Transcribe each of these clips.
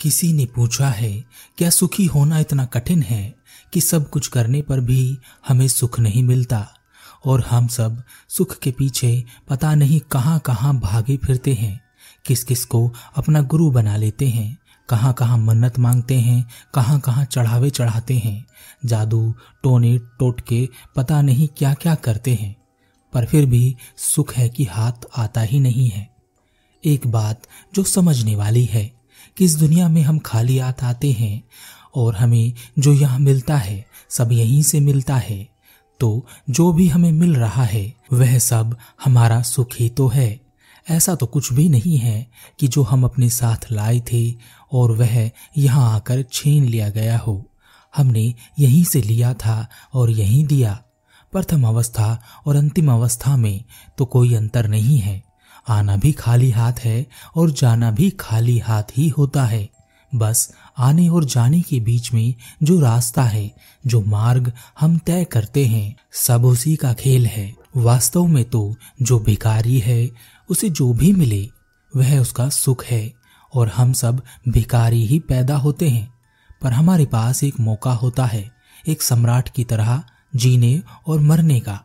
किसी ने पूछा है, क्या सुखी होना इतना कठिन है कि सब कुछ करने पर भी हमें सुख नहीं मिलता? और हम सब सुख के पीछे पता नहीं कहाँ कहाँ भागे फिरते हैं, किस किस को अपना गुरु बना लेते हैं, कहाँ कहाँ मन्नत मांगते हैं, कहाँ कहाँ चढ़ावे चढ़ाते हैं, जादू, टोने, टोटके, पता नहीं क्या क्या करते हैं। पर फिर भी सुख है कि हाथ आता ही नहीं है। एक बात जो समझने वाली है कि इस दुनिया में हम खाली हाथ आते हैं और हमें जो यहाँ मिलता है, सब यहीं से मिलता है। तो जो भी हमें मिल रहा है, वह सब हमारा सुख ही तो है। ऐसा तो कुछ भी नहीं है कि जो हम अपने साथ लाए थे और वह यहाँ आकर छीन लिया गया हो। हमने यहीं से लिया था और यहीं दिया। प्रथम अवस्था और अंतिम अवस्था में तो कोई अंतर नहीं है। आना भी खाली हाथ है और जाना भी खाली हाथ ही होता है। बस आने और जाने के बीच में जो रास्ता है, जो मार्ग हम तय करते हैं, सब उसी का खेल है। वास्तव में तो जो भिकारी है, उसे जो भी मिले, वह उसका सुख है और हम सब भिकारी ही पैदा होते हैं। पर हमारे पास एक मौका होता है, एक सम्राट की तरह जीने और मरने का।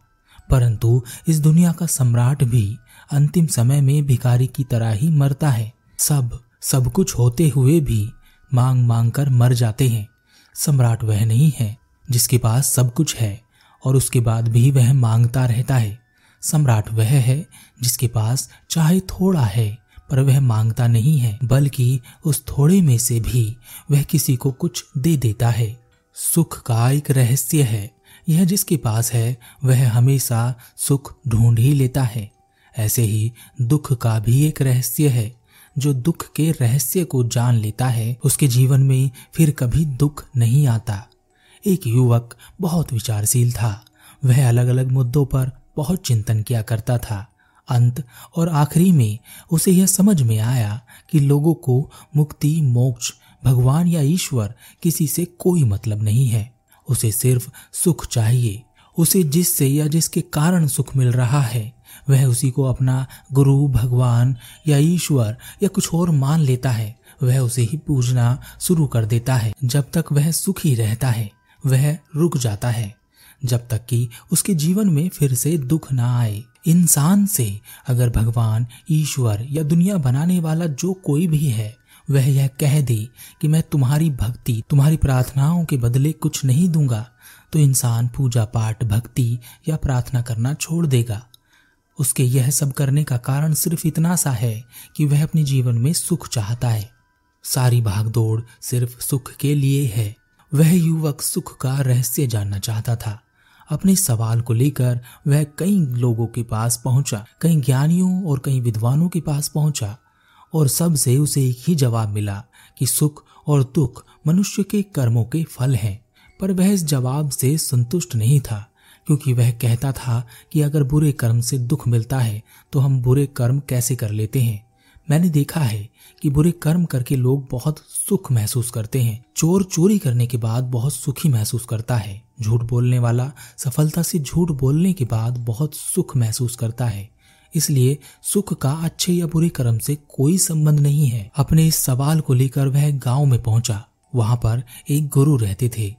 परंतु इस दुनिया का सम्राट भी अंतिम समय में भिकारी की तरह ही मरता है। सब सब कुछ होते हुए भी मांग मांग कर मर जाते हैं। सम्राट वह नहीं है जिसके पास सब कुछ है और उसके बाद भी वह माँगता रहता है। सम्राट वह है जिसके पास चाहे थोड़ा है, पर वह माँगता नहीं है, बल्कि उस थोड़े में से भी वह किसी को कुछ दे देता है। सुख का एक रहस्य है। यह जिसके पास है, वह हमेशा सुख ढूंढ ही लेता है। ऐसे ही दुख का भी एक रहस्य है। जो दुख के रहस्य को जान लेता है, उसके जीवन में फिर कभी दुख नहीं आता। एक युवक बहुत विचारशील था। वह अलग अलग मुद्दों पर बहुत चिंतन किया करता था। अंत और आखिरी में उसे यह समझ में आया कि लोगों को मुक्ति, मोक्ष, भगवान या ईश्वर किसी से कोई मतलब नहीं है। उसे सिर्फ़ सुख चाहिए। उसे जिससे या जिसके कारण सुख मिल रहा है वह उसी को अपना गुरु, भगवान या ईश्वर या कुछ और मान लेता है। वह उसे ही पूजना शुरू कर देता है। जब तक वह सुखी रहता है, वह रुक जाता है। जब तक कि उसके जीवन में फिर से दुख ना आए। इंसान से अगर भगवान, ईश्वर या दुनिया बनाने वाला जो कोई भी है, वह यह कह दे कि मैं तुम्हारी भक्ति, तुम्हारी प्रार्थनाओं के बदले कुछ नहीं दूँगा तो इंसान पूजा पाठ, भक्ति या प्रार्थना करना छोड़ देगा। उसके यह सब करने का कारण सिर्फ़ इतना सा है कि वह अपने जीवन में सुख चाहता है। सारी भागदौड़ सिर्फ़ सुख के लिए है। वह युवक सुख का रहस्य जानना चाहता था। अपने सवाल को लेकर वह कई लोगों के पास पहुँचा, कई ज्ञानियों और कई विद्वानों के पास पहुँचा और सबसे उसे एक ही जवाब मिला कि सुख और दुख मनुष्य के कर्मों के फल हैं, पर वह इस जवाब से संतुष्ट नहीं था। क्योंकि वह कहता था कि अगर बुरे कर्म से दुख मिलता है तो हम बुरे कर्म कैसे कर लेते हैं? मैंने देखा है कि बुरे कर्म करके लोग बहुत सुख महसूस करते हैं। चोर चोरी करने के बाद बहुत सुखी महसूस करता है। झूठ बोलने वाला सफलता से झूठ बोलने के बाद बहुत सुख महसूस करता है। इसलिए सुख का अच्छे या बुरे कर्म से कोई संबंध नहीं है। अपने इस सवाल को लेकर वह गाँव में पहुँचा। वहाँ पर एक गुरु रहते थे।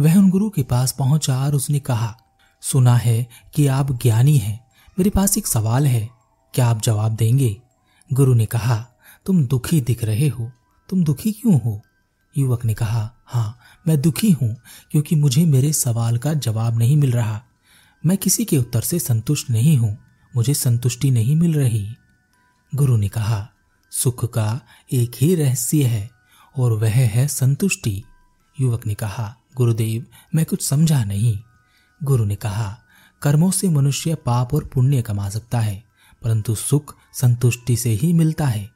वह उन गुरु के पास पहुँचा और उसने कहा सुना है कि आप ज्ञानी हैं। मेरे पास एक सवाल है। क्या आप जवाब देंगे? गुरु ने कहा, तुम दुखी दिख रहे हो। तुम दुखी क्यों हो? युवक ने कहा हाँ मैं दुखी हूँ, क्योंकि मुझे मेरे सवाल का जवाब नहीं मिल रहा। मैं किसी के उत्तर से संतुष्ट नहीं हूँ। मुझे संतुष्टि नहीं मिल रही। गुरु ने कहा, सुख का एक ही रहस्य है, और वह है संतुष्टि। युवक ने कहा, गुरुदेव, मैं कुछ समझा नहीं। गुरु ने कहा, कर्मों से मनुष्य पाप और पुण्य कमा सकता है, परंतु सुख संतुष्टि से ही मिलता है।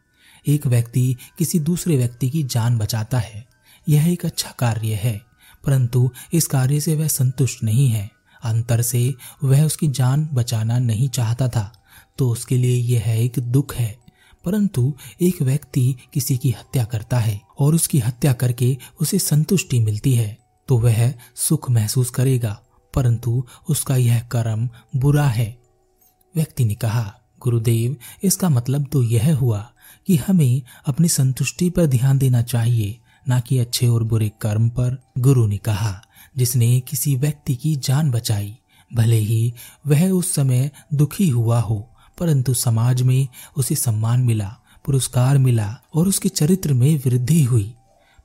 एक व्यक्ति किसी दूसरे व्यक्ति की जान बचाता है, यह एक अच्छा कार्य है, परंतु इस कार्य से वह संतुष्ट नहीं है। अंतर से वह उसकी जान बचाना नहीं चाहता था तो उसके लिए यह एक दुख है। परंतु एक व्यक्ति किसी की हत्या करता है और उसकी हत्या करके उसे संतुष्टि मिलती है तो वह सुख महसूस करेगा। परंतु उसका यह कर्म बुरा है। व्यक्ति ने कहा, गुरुदेव, इसका मतलब तो यह हुआ कि हमें अपनी संतुष्टि पर ध्यान देना चाहिए, ना कि अच्छे और बुरे कर्म पर। गुरु ने कहा, जिसने किसी व्यक्ति की जान बचाई, भले ही वह उस समय दुखी हुआ हो, परंतु समाज में उसे सम्मान मिला, पुरस्कार मिला और उसके चरित्र में वृद्धि हुई।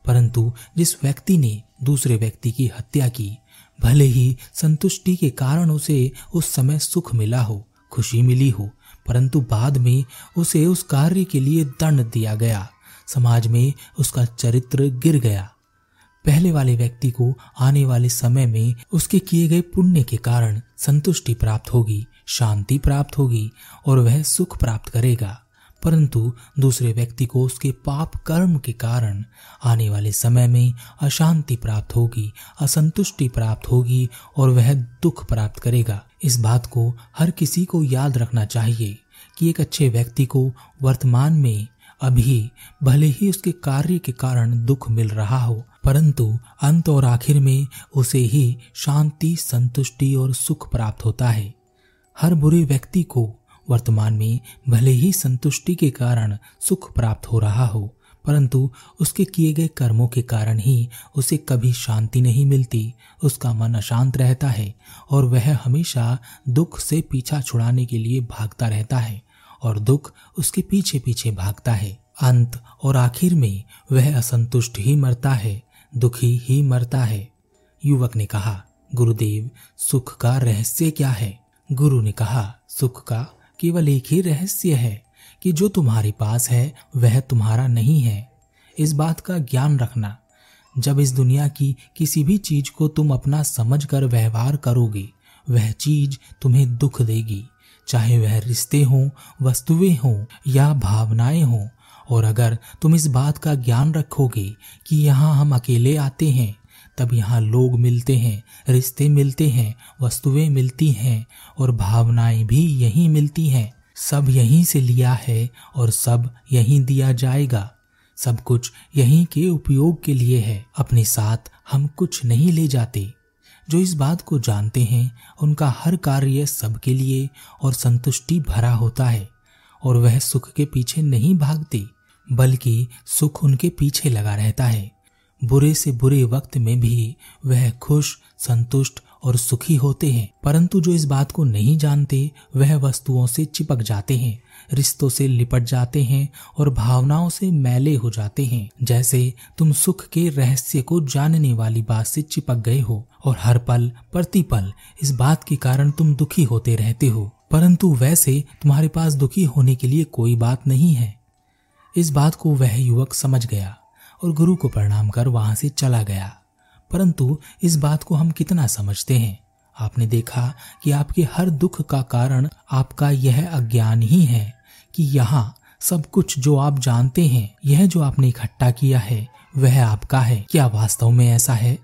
परंतु जिस व्यक्ति ने दूसरे व्यक्ति की हत्या की भले ही संतुष्टि के कारण उसे उस समय सुख मिला हो, खुशी मिली हो, परंतु बाद में उसे उस कार्य के लिए दंड दिया गया। समाज में उसका चरित्र गिर गया। पहले वाले व्यक्ति को आने वाले समय में उसके किए गए पुण्य के कारण संतुष्टि प्राप्त होगी, शांति प्राप्त होगी और वह सुख प्राप्त करेगा। परंतु दूसरे व्यक्ति को उसके पाप कर्म के कारण आने वाले समय में अशांति प्राप्त होगी, असंतुष्टि प्राप्त होगी और वह दुख प्राप्त करेगा। इस बात को हर किसी को याद रखना चाहिए कि एक अच्छे व्यक्ति को वर्तमान में अभी भले ही उसके कार्य के कारण दुख मिल रहा हो, परंतु अंत और आखिर में उसे ही शांति, संतुष्टि और सुख प्राप्त होता है। हर बुरे व्यक्ति को वर्तमान में भले ही संतुष्टि के कारण सुख प्राप्त हो रहा हो, परंतु उसके किए गए कर्मों के कारण ही उसे कभी शांति नहीं मिलती। उसका मन अशांत रहता है और वह हमेशा दुख से पीछा छुड़ाने के लिए भागता रहता है और दुख उसके पीछे पीछे भागता है। अंत और आखिर में वह असंतुष्ट ही मरता है, दुखी ही मरता है। युवक ने कहा, गुरुदेव, सुख का रहस्य क्या है? गुरु ने कहा, सुख का केवल एक ही रहस्य है कि जो तुम्हारे पास है, वह तुम्हारा नहीं है। इस बात का ज्ञान रखना। जब इस दुनिया की किसी भी चीज़ को तुम अपना समझकर व्यवहार करोगे, वह चीज़ तुम्हें दुख देगी। चाहे वह रिश्ते हों, वस्तुएँ हों, या भावनाएँ हों। और अगर तुम इस बात का ज्ञान रखोगे कि यहाँ हम अकेले आते हैं तब यहाँ लोग मिलते हैं, रिश्ते मिलते हैं, वस्तुएँ मिलती हैं और भावनाएँ भी यहीं मिलती हैं। सब यहीं से लिया है और सब यहीं दिया जाएगा। सब कुछ यहीं के उपयोग के लिए है। अपने साथ हम कुछ नहीं ले जाते। जो इस बात को जानते हैं, उनका हर कार्य सबके लिए और संतुष्टि भरा होता है और वह सुख के पीछे नहीं भागते, बल्कि सुख उनके पीछे लगा रहता है। बुरे से बुरे वक्त में भी वह खुश, संतुष्ट और सुखी होते हैं। परंतु जो इस बात को नहीं जानते, वह वस्तुओं से चिपक जाते हैं, रिश्तों से लिपट जाते हैं और भावनाओं से मैले हो जाते हैं। जैसे तुम सुख के रहस्य को जानने वाली बात से चिपक गए हो और हर पल प्रतिपल, इस बात के कारण तुम दुखी होते रहते हो। परंतु वैसे तुम्हारे पास दुखी होने के लिए कोई बात नहीं है। इस बात को वह युवक समझ गया। और गुरु को प्रणाम कर वहाँ से चला गया। परंतु इस बात को हम कितना समझते हैं? आपने देखा कि आपके हर दुख का कारण आपका यह अज्ञान ही है कि यहाँ सब कुछ जो आप जानते हैं, यह जो आपने इकट्ठा किया है, वह आपका है। क्या वास्तव में ऐसा है?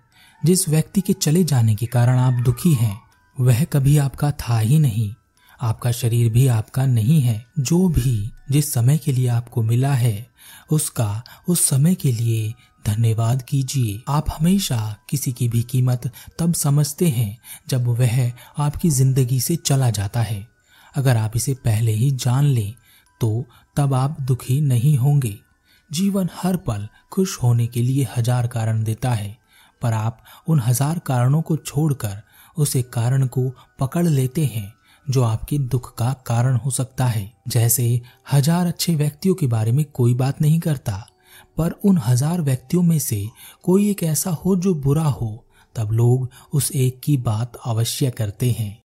जिस व्यक्ति के चले जाने के कारण आप दुखी हैं, वह कभी आपका था ही नहीं। आपका शरीर भी आपका नहीं है। जो भी जिस समय के लिए आपको मिला है, उसका उस समय के लिए धन्यवाद कीजिए। आप हमेशा किसी की भी कीमत तब समझते हैं जब वह आपकी ज़िंदगी से चला जाता है। अगर आप इसे पहले ही जान लें तो तब आप दुखी नहीं होंगे। जीवन हर पल खुश होने के लिए हज़ार कारण देता है, पर आप उन हज़ार कारणों को छोड़कर उस कारण को पकड़ लेते हैं। जो आपके दुख का कारण हो सकता है। जैसे, हज़ार अच्छे व्यक्तियों के बारे में कोई बात नहीं करता, पर उन हज़ार व्यक्तियों में से कोई एक ऐसा हो जो बुरा हो, तब लोग उस एक की बात अवश्य करते हैं।